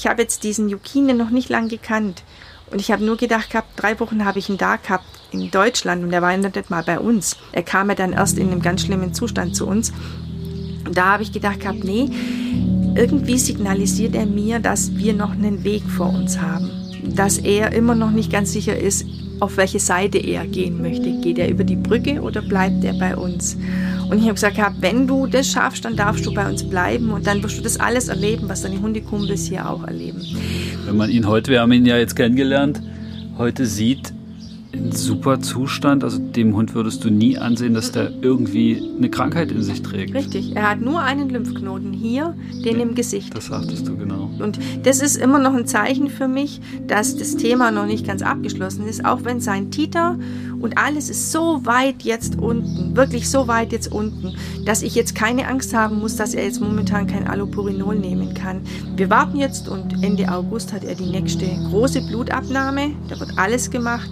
Ich habe jetzt diesen Yukine noch nicht lang gekannt. Und ich habe nur gedacht gehabt, drei Wochen habe ich ihn da gehabt in Deutschland und er war nicht mal bei uns. Er kam ja dann erst in einem ganz schlimmen Zustand zu uns. Und da habe ich gedacht gehabt, nee, irgendwie signalisiert er mir, dass wir noch einen Weg vor uns haben. Dass er immer noch nicht ganz sicher ist, auf welche Seite er gehen möchte. Geht er über die Brücke oder bleibt er bei uns? Und ich habe gesagt, wenn du das schaffst, dann darfst du bei uns bleiben und dann wirst du das alles erleben, was deine Hundekumpels hier auch erleben. Wenn man ihn heute, wir haben ihn ja jetzt kennengelernt, heute sieht, in super Zustand. Also dem Hund würdest du nie ansehen, dass der irgendwie eine Krankheit in sich trägt. Richtig. Er hat nur einen Lymphknoten hier, den ja, im Gesicht. Das sagtest du genau. Und das ist immer noch ein Zeichen für mich, dass das Thema noch nicht ganz abgeschlossen ist, auch wenn sein Titer und alles ist so weit jetzt unten, wirklich so weit jetzt unten, dass ich jetzt keine Angst haben muss, dass er jetzt momentan kein Allopurinol nehmen kann. Wir warten jetzt und Ende August hat er die nächste große Blutabnahme. Da wird alles gemacht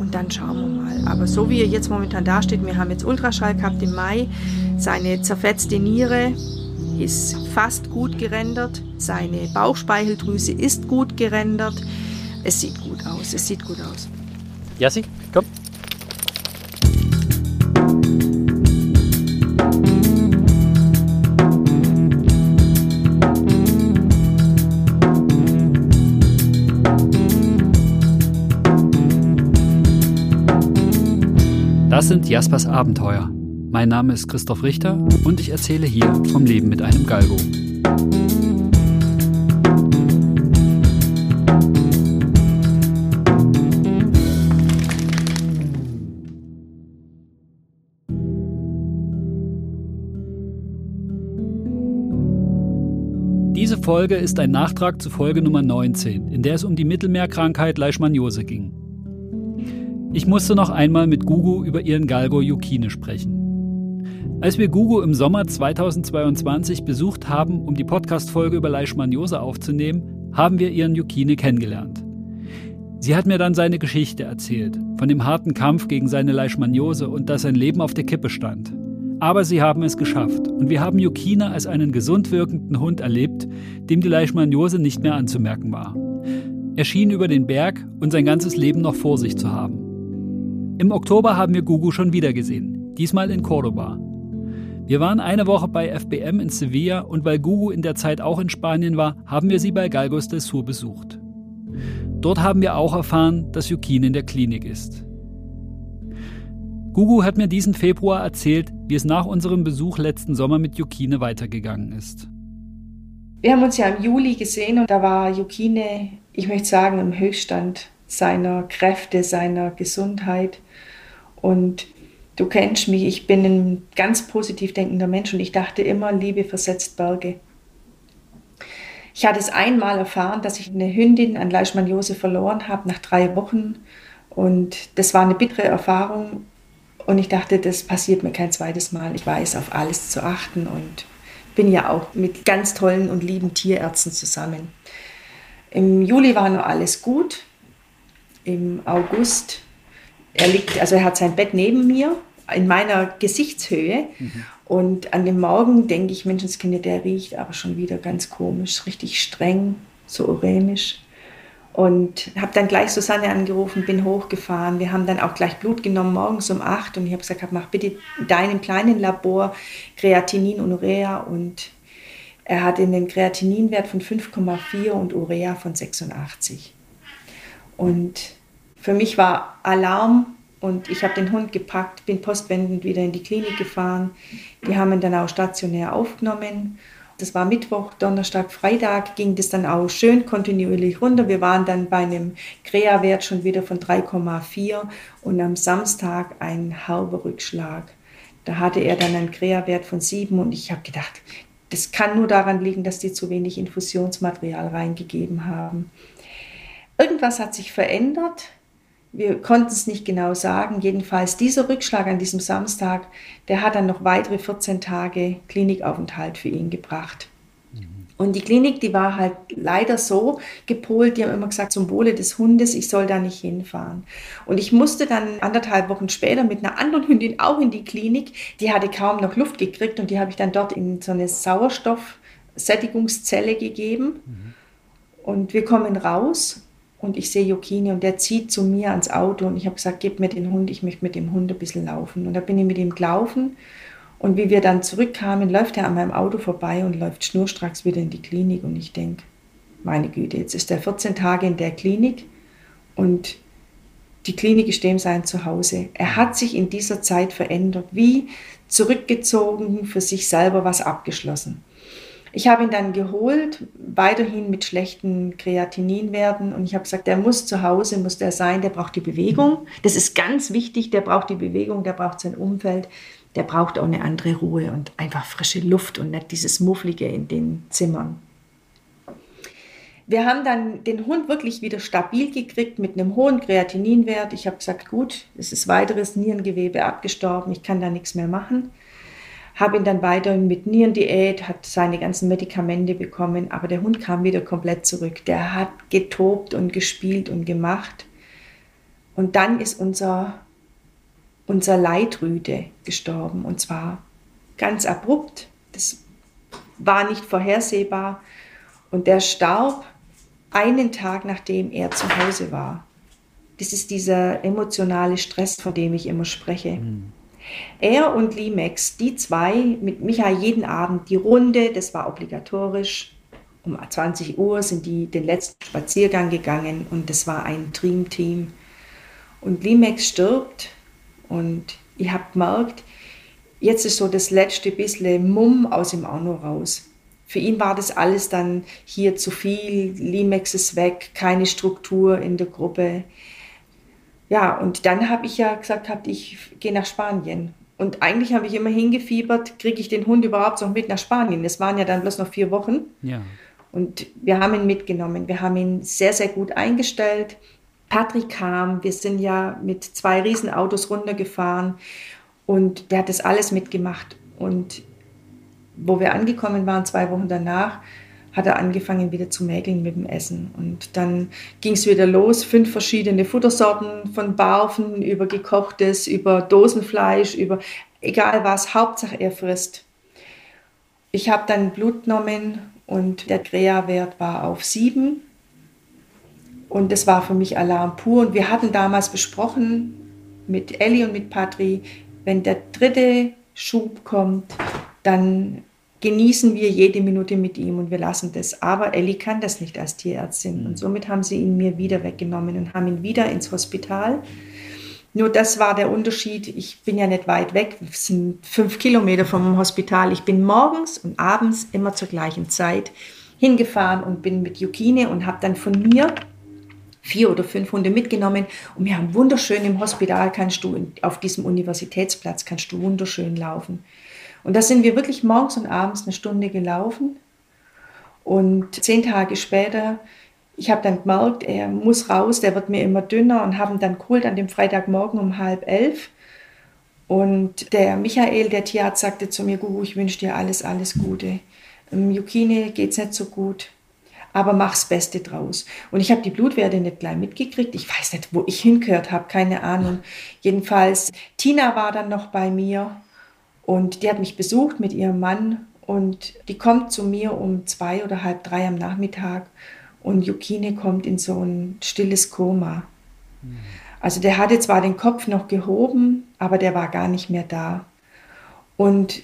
und dann schauen wir mal. Aber so wie er jetzt momentan dasteht, wir haben jetzt Ultraschall gehabt im Mai, seine zerfetzte Niere ist fast gut gerendert, seine Bauchspeicheldrüse ist gut gerendert. Es sieht gut aus, es sieht gut aus. Jassi, komm. Sind Jaspers Abenteuer. Mein Name ist Christoph Richter und ich erzähle hier vom Leben mit einem Galgo. Diese Folge ist ein Nachtrag zu Folge Nummer 19, in der es um die Mittelmeerkrankheit Leishmaniose ging. Ich musste noch einmal mit Gugu über ihren Galgo Yukine sprechen. Als wir Gugu im Sommer 2022 besucht haben, um die Podcast-Folge über Leishmaniose aufzunehmen, haben wir ihren Yukine kennengelernt. Sie hat mir dann seine Geschichte erzählt, von dem harten Kampf gegen seine Leishmaniose und dass sein Leben auf der Kippe stand. Aber sie haben es geschafft und wir haben Yukine als einen gesund wirkenden Hund erlebt, dem die Leishmaniose nicht mehr anzumerken war. Er schien über den Berg und sein ganzes Leben noch vor sich zu haben. Im Oktober haben wir Gugu schon wieder gesehen, diesmal in Cordoba. Wir waren eine Woche bei FBM in Sevilla und weil Gugu in der Zeit auch in Spanien war, haben wir sie bei Galgos del Sur besucht. Dort haben wir auch erfahren, dass Yukin in der Klinik ist. Gugu hat mir diesen Februar erzählt, wie es nach unserem Besuch letzten Sommer mit Yukine weitergegangen ist. Wir haben uns ja im Juli gesehen und da war Yukine, ich möchte sagen, im Höchststand seiner Kräfte, seiner Gesundheit. Und du kennst mich, ich bin ein ganz positiv denkender Mensch und ich dachte immer, Liebe versetzt Berge. Ich hatte es einmal erfahren, dass ich eine Hündin an Leishmaniose verloren habe nach drei Wochen. Und das war eine bittere Erfahrung. Und ich dachte, das passiert mir kein zweites Mal. Ich weiß, auf alles zu achten und bin ja auch mit ganz tollen und lieben Tierärzten zusammen. Im Juli war noch alles gut. Im August er liegt, also er hat sein Bett neben mir in meiner Gesichtshöhe. Mhm. Und an dem Morgen denke ich, Menschenskinder, der riecht aber schon wieder ganz komisch, richtig streng, so uränisch. Und habe dann gleich Susanne angerufen, bin hochgefahren. Wir haben dann auch gleich Blut genommen, morgens um 8. Und ich habe gesagt, mach bitte in deinem kleinen Labor Kreatinin und Urea. Und er hatte einen Kreatininwert von 5,4 und Urea von 86. Und für mich war Alarm und ich habe den Hund gepackt, bin postwendend wieder in die Klinik gefahren. Die haben ihn dann auch stationär aufgenommen. Das war Mittwoch, Donnerstag, Freitag ging das dann auch schön kontinuierlich runter. Wir waren dann bei einem Krea-Wert schon wieder von 3,4 und am Samstag ein herber Rückschlag. Da hatte er dann einen Krea-Wert von 7 und ich habe gedacht, das kann nur daran liegen, dass die zu wenig Infusionsmaterial reingegeben haben. Irgendwas hat sich verändert. Wir konnten es nicht genau sagen. Jedenfalls dieser Rückschlag an diesem Samstag, der hat dann noch weitere 14 Tage Klinikaufenthalt für ihn gebracht. Mhm. Und die Klinik, die war halt leider so gepolt, die haben immer gesagt, zum Wohle des Hundes, ich soll da nicht hinfahren. Und ich musste dann anderthalb Wochen später mit einer anderen Hündin auch in die Klinik. Die hatte kaum noch Luft gekriegt und die habe ich dann dort in so eine Sauerstoffsättigungszelle gegeben. Mhm. Und wir kommen raus und ich sehe Jokine und der zieht zu mir ans Auto und ich habe gesagt, gib mir den Hund, ich möchte mit dem Hund ein bisschen laufen. Und da bin ich mit ihm gelaufen und wie wir dann zurückkamen, läuft er an meinem Auto vorbei und läuft schnurstracks wieder in die Klinik und ich denke, meine Güte, jetzt ist er 14 Tage in der Klinik und die Klinik ist dem sein Zuhause. Er hat sich in dieser Zeit verändert, wie zurückgezogen, für sich selber was abgeschlossen. Ich habe ihn dann geholt, weiterhin mit schlechten Kreatininwerten und ich habe gesagt, der muss zu Hause, muss der sein, der braucht die Bewegung. Das ist ganz wichtig, der braucht die Bewegung, der braucht sein Umfeld, der braucht auch eine andere Ruhe und einfach frische Luft und nicht dieses Mufflige in den Zimmern. Wir haben dann den Hund wirklich wieder stabil gekriegt mit einem hohen Kreatininwert. Ich habe gesagt, gut, es ist weiteres Nierengewebe abgestorben, ich kann da nichts mehr machen. Habe ihn dann weiterhin mit Nierendiät, hat seine ganzen Medikamente bekommen, aber der Hund kam wieder komplett zurück. Der hat getobt und gespielt und gemacht. Und dann ist unser, unser Leitrüde gestorben und zwar ganz abrupt. Das war nicht vorhersehbar. Und der starb einen Tag nachdem er zu Hause war. Das ist dieser emotionale Stress, von dem ich immer spreche. Mhm. Er und Limex, die zwei, mit Micha jeden Abend die Runde, das war obligatorisch. Um 20 Uhr sind die den letzten Spaziergang gegangen und das war ein Dreamteam. Und Limex stirbt und ich habe gemerkt, jetzt ist so das letzte bisschen Mumm aus dem Auto raus. Für ihn war das alles dann hier zu viel, Limex ist weg, keine Struktur in der Gruppe. Ja, und dann habe ich ja gesagt, gehabt, ich gehe nach Spanien. Und eigentlich habe ich immer hingefiebert, kriege ich den Hund überhaupt noch mit nach Spanien. Es waren ja dann bloß noch vier Wochen. Ja. Und wir haben ihn mitgenommen. Wir haben ihn sehr, sehr gut eingestellt. Patrick kam, wir sind ja mit zwei Riesenautos runtergefahren und der hat das alles mitgemacht. Und wo wir angekommen waren, zwei Wochen danach, hat er angefangen wieder zu mäkeln mit dem Essen. Und dann ging es wieder los, fünf verschiedene Futtersorten von Barfen über gekochtes, über Dosenfleisch, über egal was, Hauptsache er frisst. Ich habe dann Blut genommen und der Krea-Wert war auf sieben. Und das war für mich Alarm pur. Und wir hatten damals besprochen mit Ellie und mit Patri, wenn der dritte Schub kommt, dann genießen wir jede Minute mit ihm und wir lassen das. Aber Ellie kann das nicht als Tierärztin. Und mhm. somit haben sie ihn mir wieder weggenommen und haben ihn wieder ins Hospital. Nur das war der Unterschied. Ich bin ja nicht weit weg. Es sind fünf Kilometer vom Hospital. Ich bin morgens und abends immer zur gleichen Zeit hingefahren und bin mit Yukine und habe dann von mir vier oder fünf Hunde mitgenommen und wir haben wunderschön im Hospital kannst du auf diesem Universitätsplatz kannst du wunderschön laufen. Und da sind wir wirklich morgens und abends eine Stunde gelaufen. Und zehn Tage später, ich habe dann gemerkt, er muss raus, der wird mir immer dünner und haben dann geholt an dem Freitagmorgen um halb elf. Und der Michael, der Tierarzt, sagte zu mir, Gugu, ich wünsche dir alles, alles Gute. Jukine geht es nicht so gut, aber mach's Beste draus. Und ich habe die Blutwerte nicht gleich mitgekriegt. Ich weiß nicht, wo ich hingehört habe, keine Ahnung. Jedenfalls, Tina war dann noch bei mir und die hat mich besucht mit ihrem Mann und die kommt zu mir um zwei oder halb drei am Nachmittag und Yukine kommt in so ein stilles Koma. Mhm. Also der hatte zwar den Kopf noch gehoben, aber der war gar nicht mehr da. Und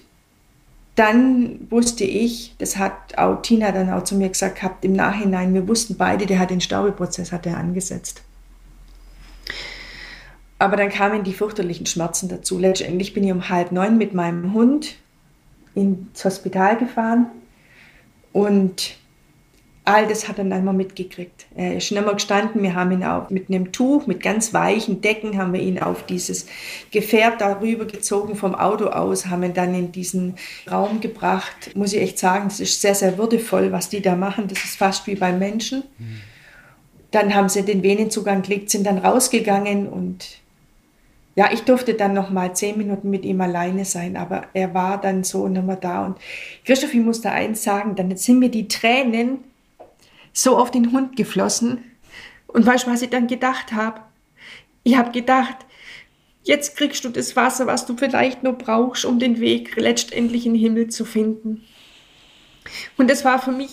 dann wusste ich, das hat auch Tina dann auch zu mir gesagt gehabt, im Nachhinein, wir wussten beide, der hat den Staubeprozess hat er angesetzt. Aber dann kamen die fürchterlichen Schmerzen dazu. Letztendlich bin ich um halb neun mit meinem Hund ins Hospital gefahren und all das hat er dann einmal mitgekriegt. Er ist nicht mehr gestanden, wir haben ihn auch mit einem Tuch, mit ganz weichen Decken, haben wir ihn auf dieses Gefährt darüber gezogen vom Auto aus, haben ihn dann in diesen Raum gebracht. Muss ich echt sagen, das ist sehr, sehr würdevoll, was die da machen. Das ist fast wie beim Menschen. Mhm. Dann haben sie den Venenzugang gelegt, sind dann rausgegangen und ja, ich durfte dann noch mal zehn Minuten mit ihm alleine sein, aber er war dann so nicht mehr da. Und Christoph, ich musste eins sagen, dann sind mir die Tränen so auf den Hund geflossen. Und weißt du, was ich dann gedacht habe? Ich habe gedacht, jetzt kriegst du das Wasser, was du vielleicht nur brauchst, um den Weg letztendlich in den Himmel zu finden. Und das war für mich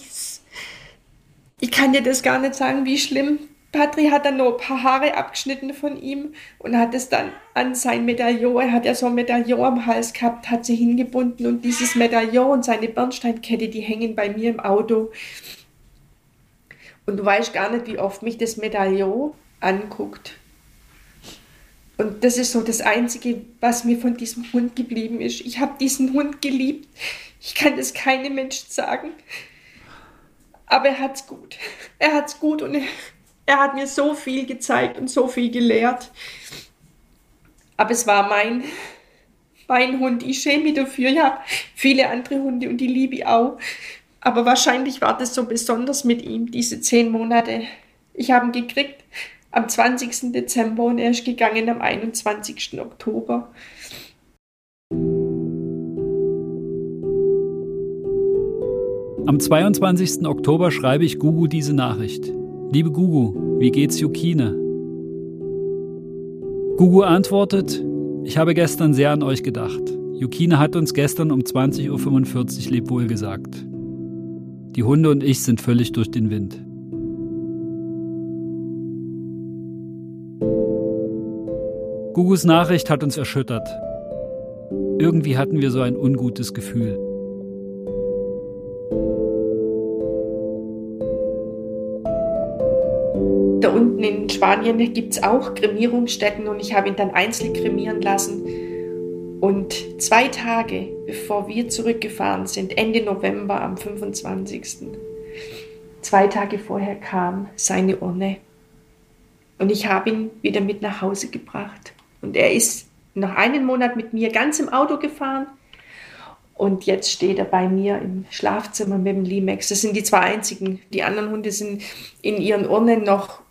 ich kann dir das gar nicht sagen, wie schlimm. Patri hat dann nur ein paar Haare abgeschnitten von ihm und hat es dann an sein Medaillon, er hat ja so ein Medaillon am Hals gehabt, hat sie hingebunden und dieses Medaillon und seine Bernsteinkette, die hängen bei mir im Auto. Und du weißt gar nicht, wie oft mich das Medaillon anguckt. Und das ist so das Einzige, was mir von diesem Hund geblieben ist. Ich habe diesen Hund geliebt. Ich kann das keinem Menschen sagen. Aber er hat's gut. Er hat's gut und er, er hat mir so viel gezeigt und so viel gelehrt. Aber es war mein, mein Hund. Ich schäme mich dafür. Habe viele andere Hunde und die liebe ich auch. Aber wahrscheinlich war das so besonders mit ihm, diese zehn Monate. Ich habe ihn gekriegt am 20. Dezember und er ist gegangen am 21. Oktober. Am 22. Oktober schreibe ich Gugu diese Nachricht. Liebe Gugu, wie geht's Yukine? Gugu antwortet, ich habe gestern sehr an euch gedacht. Yukine hat uns gestern um 20.45 Uhr Lebwohl gesagt. Die Hunde und ich sind völlig durch den Wind. Gugus Nachricht hat uns erschüttert. Irgendwie hatten wir so ein ungutes Gefühl. In Spanien gibt es auch Kremierungsstätten und ich habe ihn dann einzeln kremieren lassen. Und zwei Tage bevor wir zurückgefahren sind, Ende November am 25. Zwei Tage vorher kam seine Urne. Und ich habe ihn wieder mit nach Hause gebracht. Und er ist noch einen Monat mit mir ganz im Auto gefahren. Und jetzt steht er bei mir im Schlafzimmer mit dem Limex. Das sind die zwei einzigen. Die anderen Hunde sind in ihren Urnen noch,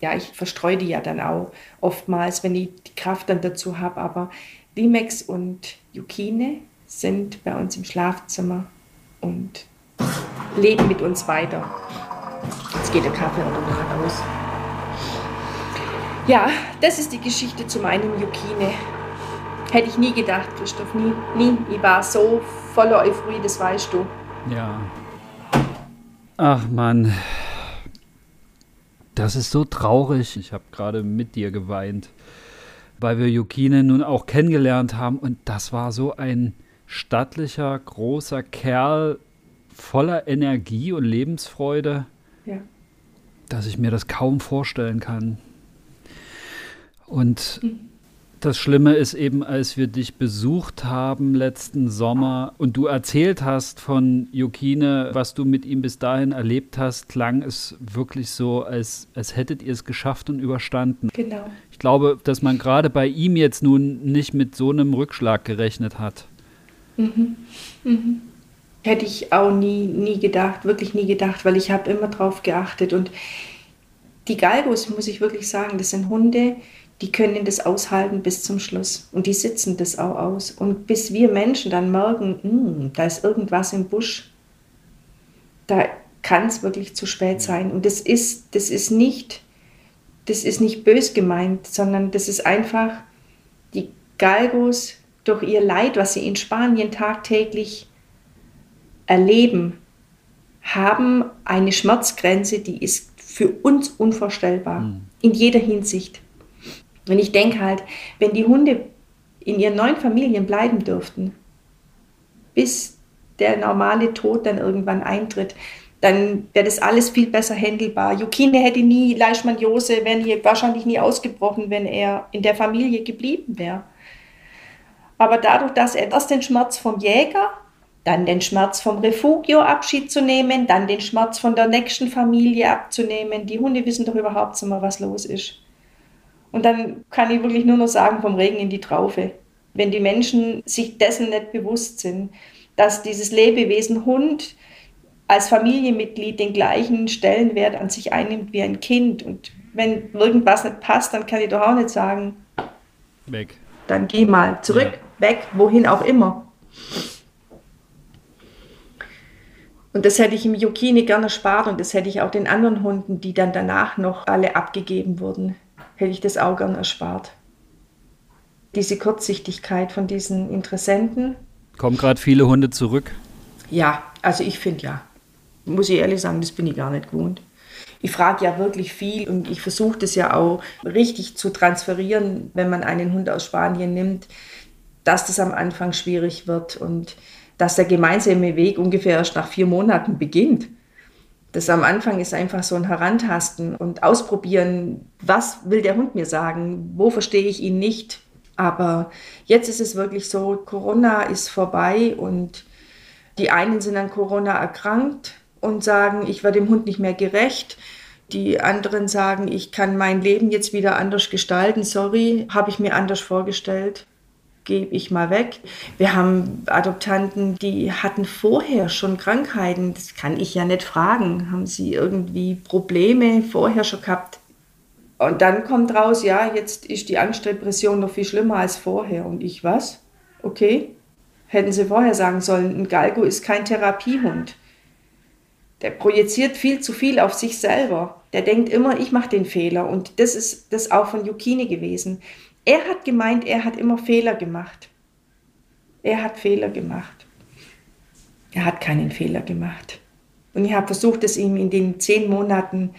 ja, ich verstreue die ja dann auch oftmals, wenn ich die Kraft dann dazu habe. Aber Limex und Yukine sind bei uns im Schlafzimmer und leben mit uns weiter. Jetzt geht der Kaffee oder aus. Ja, das ist die Geschichte zu meinem Yukine. Hätte ich nie gedacht, Christoph, nie, nie. Ich war so voller Euphorie, das weißt du. Ja. Ach Mann. Das ist so traurig. Ich habe gerade mit dir geweint weil wir Yukine nun auch kennengelernt haben. Und das war so ein stattlicher, großer Kerl voller Energie und Lebensfreude, ja. dass ich mir das kaum vorstellen kann. Und mhm. Das Schlimme ist eben, als wir dich besucht haben letzten Sommer und du erzählt hast von Jokine, was du mit ihm bis dahin erlebt hast, klang es wirklich so, als, als hättet ihr es geschafft und überstanden. Genau. Ich glaube, dass man gerade bei ihm jetzt nun nicht mit so einem Rückschlag gerechnet hat. Mhm. Mhm. Hätte ich auch nie, nie gedacht, wirklich nie gedacht, weil ich habe immer drauf geachtet. Und die Galgos, muss ich wirklich sagen, das sind Hunde, die können das aushalten bis zum Schluss und die sitzen das auch aus. Und bis wir Menschen dann merken, hm, da ist irgendwas im Busch, da kann es wirklich zu spät sein. Und das ist, das ist nicht, das ist nicht bös gemeint, sondern das ist einfach die Galgos durch ihr Leid, was sie in Spanien tagtäglich erleben, haben eine Schmerzgrenze, die ist für uns unvorstellbar, mhm. in jeder Hinsicht. Und ich denke halt, wenn die Hunde in ihren neuen Familien bleiben dürften, bis der normale Tod dann irgendwann eintritt, dann wäre das alles viel besser handelbar. Jukine hätte nie Leishmaniose, wäre nie, wahrscheinlich nie ausgebrochen, wenn er in der Familie geblieben wäre. Aber dadurch, dass er erst den Schmerz vom Jäger, dann den Schmerz vom Refugio Abschied zu nehmen, dann den Schmerz von der nächsten Familie abzunehmen, die Hunde wissen doch überhaupt immer, was los ist. Und dann kann ich wirklich nur noch sagen, vom Regen in die Traufe. Wenn die Menschen sich dessen nicht bewusst sind, dass dieses Lebewesen Hund als Familienmitglied den gleichen Stellenwert an sich einnimmt wie ein Kind. Und wenn irgendwas nicht passt, dann kann ich doch auch nicht sagen, weg. Dann geh mal zurück, ja. weg, wohin auch immer. Und das hätte ich im Yukini gerne erspart und das hätte ich auch den anderen Hunden, die dann danach noch alle abgegeben wurden, hätte ich das auch gern erspart. Diese Kurzsichtigkeit von diesen Interessenten. Kommen gerade viele Hunde zurück? Ja, also ich finde ja. muss ich ehrlich sagen, das bin ich gar nicht gewohnt. Ich frage ja wirklich viel und ich versuche das ja auch richtig zu transferieren, wenn man einen Hund aus Spanien nimmt, dass das am Anfang schwierig wird und dass der gemeinsame Weg ungefähr erst nach vier Monaten beginnt. Das am Anfang ist einfach so ein Herantasten und ausprobieren, was will der Hund mir sagen, wo verstehe ich ihn nicht. Aber jetzt ist es wirklich so, Corona ist vorbei und die einen sind an Corona erkrankt und sagen, ich werde dem Hund nicht mehr gerecht. Die anderen sagen, ich kann mein Leben jetzt wieder anders gestalten. Sorry, habe ich mir anders vorgestellt gebe ich mal weg. Wir haben Adoptanten, die hatten vorher schon Krankheiten. Das kann ich ja nicht fragen. Haben sie irgendwie Probleme vorher schon gehabt? Und dann kommt raus, ja, jetzt ist die Angstdepression noch viel schlimmer als vorher. Und ich was? Okay. Hätten sie vorher sagen sollen, ein Galgo ist kein Therapiehund. Der projiziert viel zu viel auf sich selber. Der denkt immer, ich mache den Fehler. Und das ist das auch von Yukine gewesen. Er hat gemeint, er hat immer Fehler gemacht. Er hat Fehler gemacht. Er hat keinen Fehler gemacht. Und ich habe versucht, es ihm in den zehn Monaten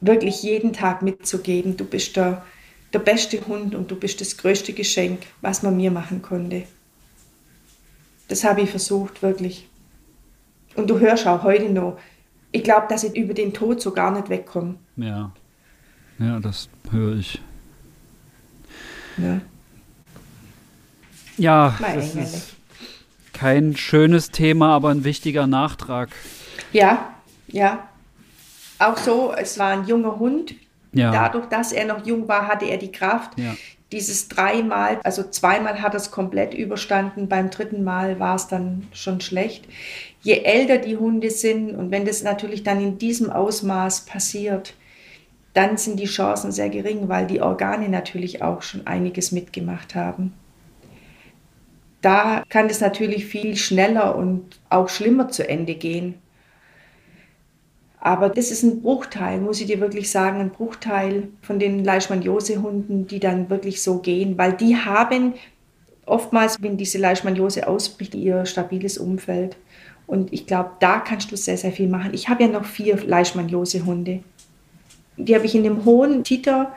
wirklich jeden Tag mitzugeben. Du bist der, der beste Hund und du bist das größte Geschenk, was man mir machen konnte. Das habe ich versucht, wirklich. Und du hörst auch heute noch, ich glaube, dass ich über den Tod so gar nicht wegkomme. Ja, ja, das höre ich. Ja, ja das ist kein schönes Thema, aber ein wichtiger Nachtrag. Ja, ja. Auch so, es war ein junger Hund. Ja. Dadurch, dass er noch jung war, hatte er die Kraft. Ja. Dieses dreimal, also zweimal hat er es komplett überstanden, beim dritten Mal war es dann schon schlecht. Je älter die Hunde sind und wenn das natürlich dann in diesem Ausmaß passiert, dann sind die Chancen sehr gering, weil die Organe natürlich auch schon einiges mitgemacht haben. Da kann es natürlich viel schneller und auch schlimmer zu Ende gehen. Aber das ist ein Bruchteil, muss ich dir wirklich sagen, ein Bruchteil von den Leishmaniose-Hunden, die dann wirklich so gehen, weil die haben oftmals, wenn diese Leishmaniose ausbricht, ihr stabiles Umfeld. Und ich glaube, da kannst du sehr, sehr viel machen. Ich habe ja noch vier Leishmaniose-Hunde die habe ich in dem hohen Titer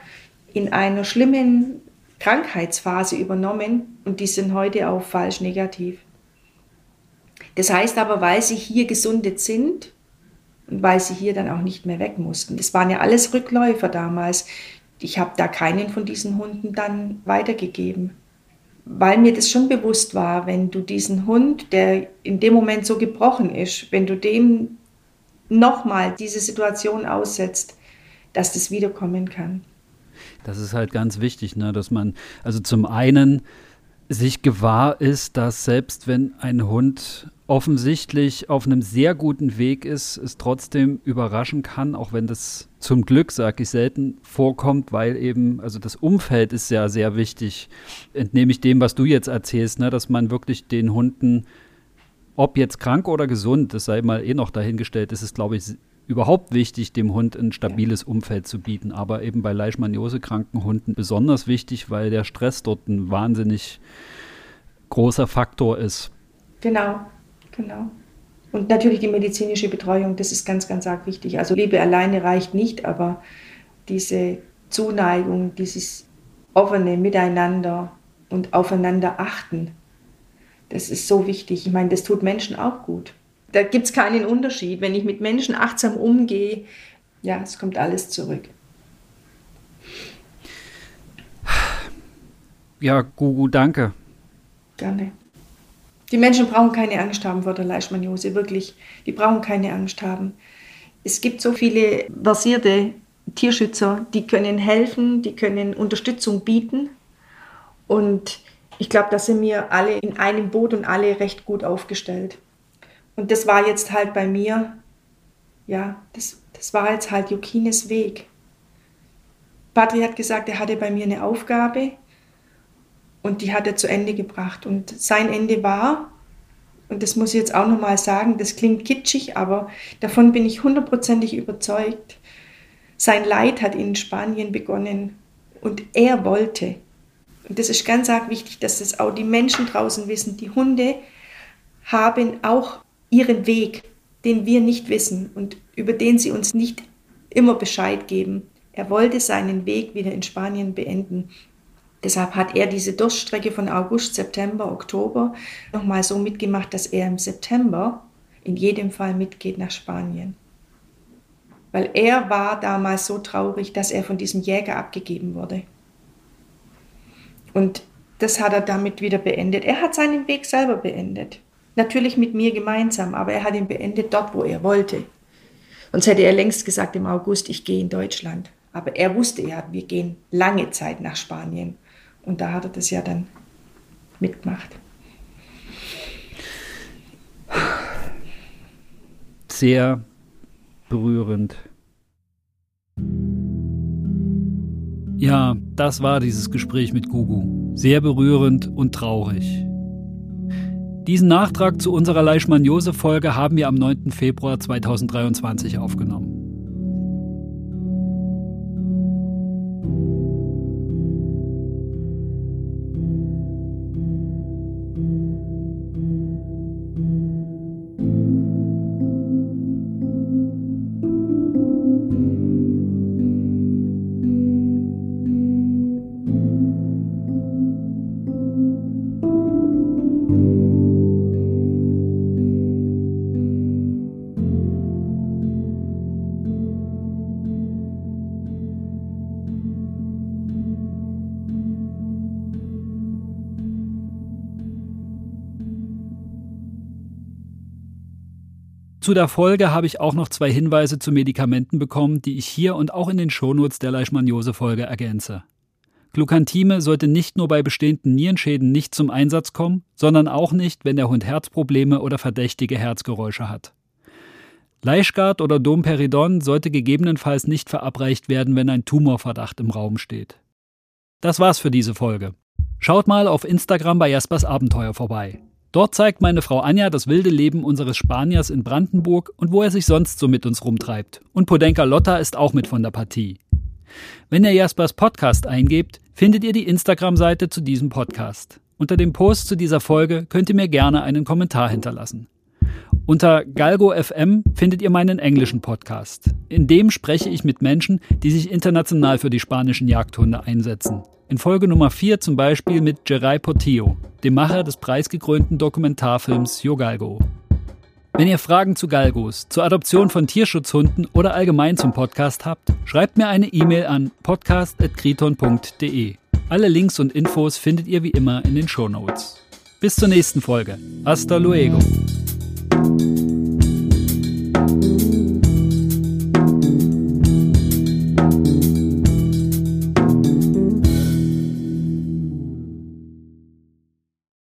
in einer schlimmen Krankheitsphase übernommen und die sind heute auch falsch negativ. Das heißt aber, weil sie hier gesundet sind und weil sie hier dann auch nicht mehr weg mussten. Das waren ja alles Rückläufer damals. Ich habe da keinen von diesen Hunden dann weitergegeben. Weil mir das schon bewusst war, wenn du diesen Hund, der in dem Moment so gebrochen ist, wenn du dem nochmal diese Situation aussetzt, dass das wiederkommen kann. Das ist halt ganz wichtig, ne? dass man also zum einen sich gewahr ist, dass selbst wenn ein Hund offensichtlich auf einem sehr guten Weg ist, es trotzdem überraschen kann, auch wenn das zum Glück, sage ich, selten vorkommt, weil eben, also das Umfeld ist ja sehr wichtig, entnehme ich dem, was du jetzt erzählst, ne, dass man wirklich den Hunden, ob jetzt krank oder gesund, das sei mal eh noch dahingestellt, ist es, glaube ich, überhaupt wichtig, dem Hund ein stabiles Umfeld zu bieten. Aber eben bei Leishmaniose-kranken Hunden besonders wichtig, weil der Stress dort ein wahnsinnig großer Faktor ist. Genau, genau. Und natürlich die medizinische Betreuung, das ist ganz, ganz arg wichtig. Also Liebe alleine reicht nicht, aber diese Zuneigung, dieses offene Miteinander und aufeinander achten, das ist so wichtig. Ich meine, das tut Menschen auch gut da gibt es keinen Unterschied. Wenn ich mit Menschen achtsam umgehe, ja, es kommt alles zurück. Ja, Gugu, danke. Gerne. Die Menschen brauchen keine Angst haben vor der Leishmaniose, wirklich. Die brauchen keine Angst haben. Es gibt so viele versierte Tierschützer, die können helfen, die können Unterstützung bieten. Und ich glaube, da sind wir alle in einem Boot und alle recht gut aufgestellt. Und das war jetzt halt bei mir, ja, das, das war jetzt halt Jokines Weg. Patri hat gesagt, er hatte bei mir eine Aufgabe und die hat er zu Ende gebracht. Und sein Ende war, und das muss ich jetzt auch nochmal sagen, das klingt kitschig, aber davon bin ich hundertprozentig überzeugt. Sein Leid hat in Spanien begonnen und er wollte. Und das ist ganz arg wichtig, dass das auch die Menschen draußen wissen. Die Hunde haben auch ihren Weg. den wir nicht wissen und über den sie uns nicht immer Bescheid geben. Er wollte seinen Weg wieder in Spanien beenden. Deshalb hat er diese Durststrecke von August, September, Oktober nochmal so mitgemacht, dass er im September in jedem Fall mitgeht nach Spanien. Weil er war damals so traurig, dass er von diesem Jäger abgegeben wurde. Und das hat er damit wieder beendet. Er hat seinen Weg selber beendet. Natürlich mit mir gemeinsam, aber er hat ihn beendet dort, wo er wollte. Sonst hätte er längst gesagt im August, ich gehe in Deutschland. Aber er wusste ja, wir gehen lange Zeit nach Spanien. Und da hat er das ja dann mitgemacht. Sehr berührend. Ja, das war dieses Gespräch mit Gugu. Sehr berührend und traurig. Diesen Nachtrag zu unserer Leishman-Josef-Folge haben wir am 9. Februar 2023 aufgenommen. Zu der Folge habe ich auch noch zwei Hinweise zu Medikamenten bekommen, die ich hier und auch in den Shownotes der Leishmaniose-Folge ergänze. Glucantime sollte nicht nur bei bestehenden Nierenschäden nicht zum Einsatz kommen, sondern auch nicht, wenn der Hund Herzprobleme oder verdächtige Herzgeräusche hat. Leischgard oder Domperidon sollte gegebenenfalls nicht verabreicht werden, wenn ein Tumorverdacht im Raum steht. Das war's für diese Folge. Schaut mal auf Instagram bei Jaspers Abenteuer vorbei. Dort zeigt meine Frau Anja das wilde Leben unseres Spaniers in Brandenburg und wo er sich sonst so mit uns rumtreibt. Und Podenka Lotta ist auch mit von der Partie. Wenn ihr Jaspers Podcast eingebt, findet ihr die Instagram-Seite zu diesem Podcast. Unter dem Post zu dieser Folge könnt ihr mir gerne einen Kommentar hinterlassen. Unter Galgo FM findet ihr meinen englischen Podcast. In dem spreche ich mit Menschen, die sich international für die spanischen Jagdhunde einsetzen. In Folge Nummer 4 zum Beispiel mit Geray Portillo, dem Macher des preisgekrönten Dokumentarfilms Yo Galgo. Wenn ihr Fragen zu Galgos, zur Adoption von Tierschutzhunden oder allgemein zum Podcast habt, schreibt mir eine E-Mail an podcast.kriton.de. Alle Links und Infos findet ihr wie immer in den Show Notes. Bis zur nächsten Folge. Hasta luego. Música